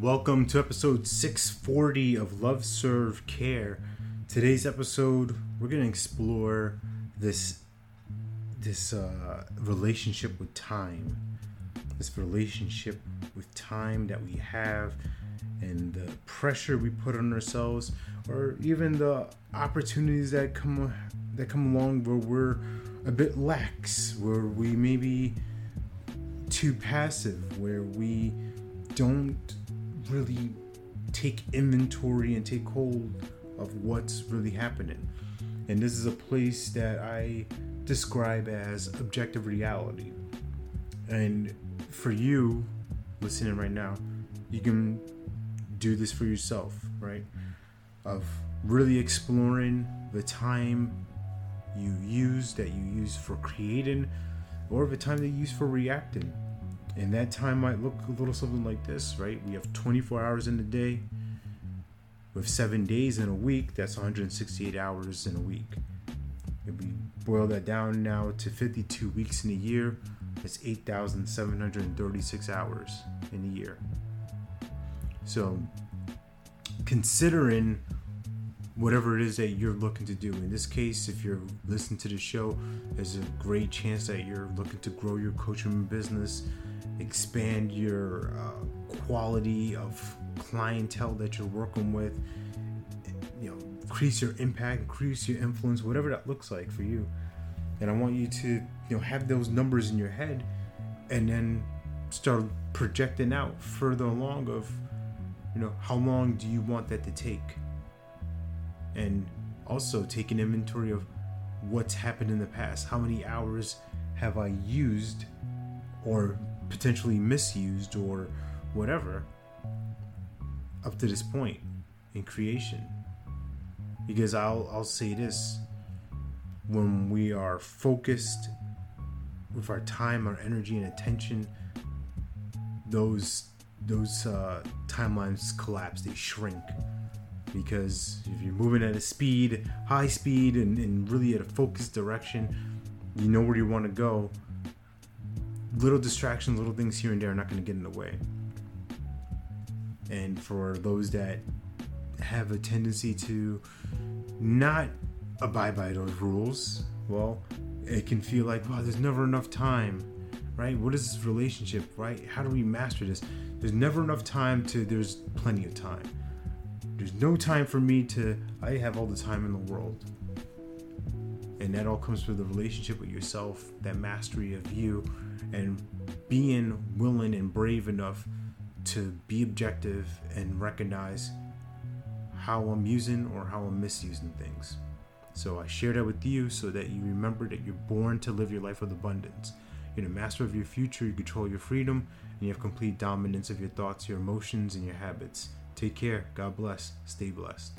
Welcome to episode 640 of Love Serve Care. Today's episode, we're going to explore this this uh, relationship with time. This relationship with time that we have and the pressure we put on ourselves or even the opportunities that come that come along where we're a bit lax, where we maybe too passive, where we don't really take inventory and take hold of what's really happening. And this is a place that I describe as objective reality. And for you listening right now, you can do this for yourself, right? Of really exploring the time you use that you use for creating or the time that you use for reacting and that time might look a little something like this, right? We have 24 hours in a day. With seven days in a week, that's 168 hours in a week. If we boil that down now to 52 weeks in a year, it's 8,736 hours in a year. So, considering whatever it is that you're looking to do. In this case, if you're listening to the show, there's a great chance that you're looking to grow your coaching business, expand your uh, quality of clientele that you're working with, you know, increase your impact, increase your influence, whatever that looks like for you. And I want you to, you know, have those numbers in your head and then start projecting out further along of, you know, how long do you want that to take? And also take an inventory of what's happened in the past. How many hours have I used or potentially misused or whatever up to this point in creation. Because I'll I'll say this when we are focused with our time, our energy and attention, those those uh, timelines collapse, they shrink. Because if you're moving at a speed, high speed, and, and really at a focused direction, you know where you want to go little distractions, little things here and there are not going to get in the way. And for those that have a tendency to not abide by those rules, well, it can feel like, wow, there's never enough time, right? What is this relationship, right? How do we master this? There's never enough time to, there's plenty of time. There's no time for me to, I have all the time in the world. And that all comes through the relationship with yourself, that mastery of you, and being willing and brave enough to be objective and recognize how I'm using or how I'm misusing things. So I share that with you so that you remember that you're born to live your life with abundance. You're the master of your future, you control your freedom, and you have complete dominance of your thoughts, your emotions, and your habits. Take care. God bless. Stay blessed.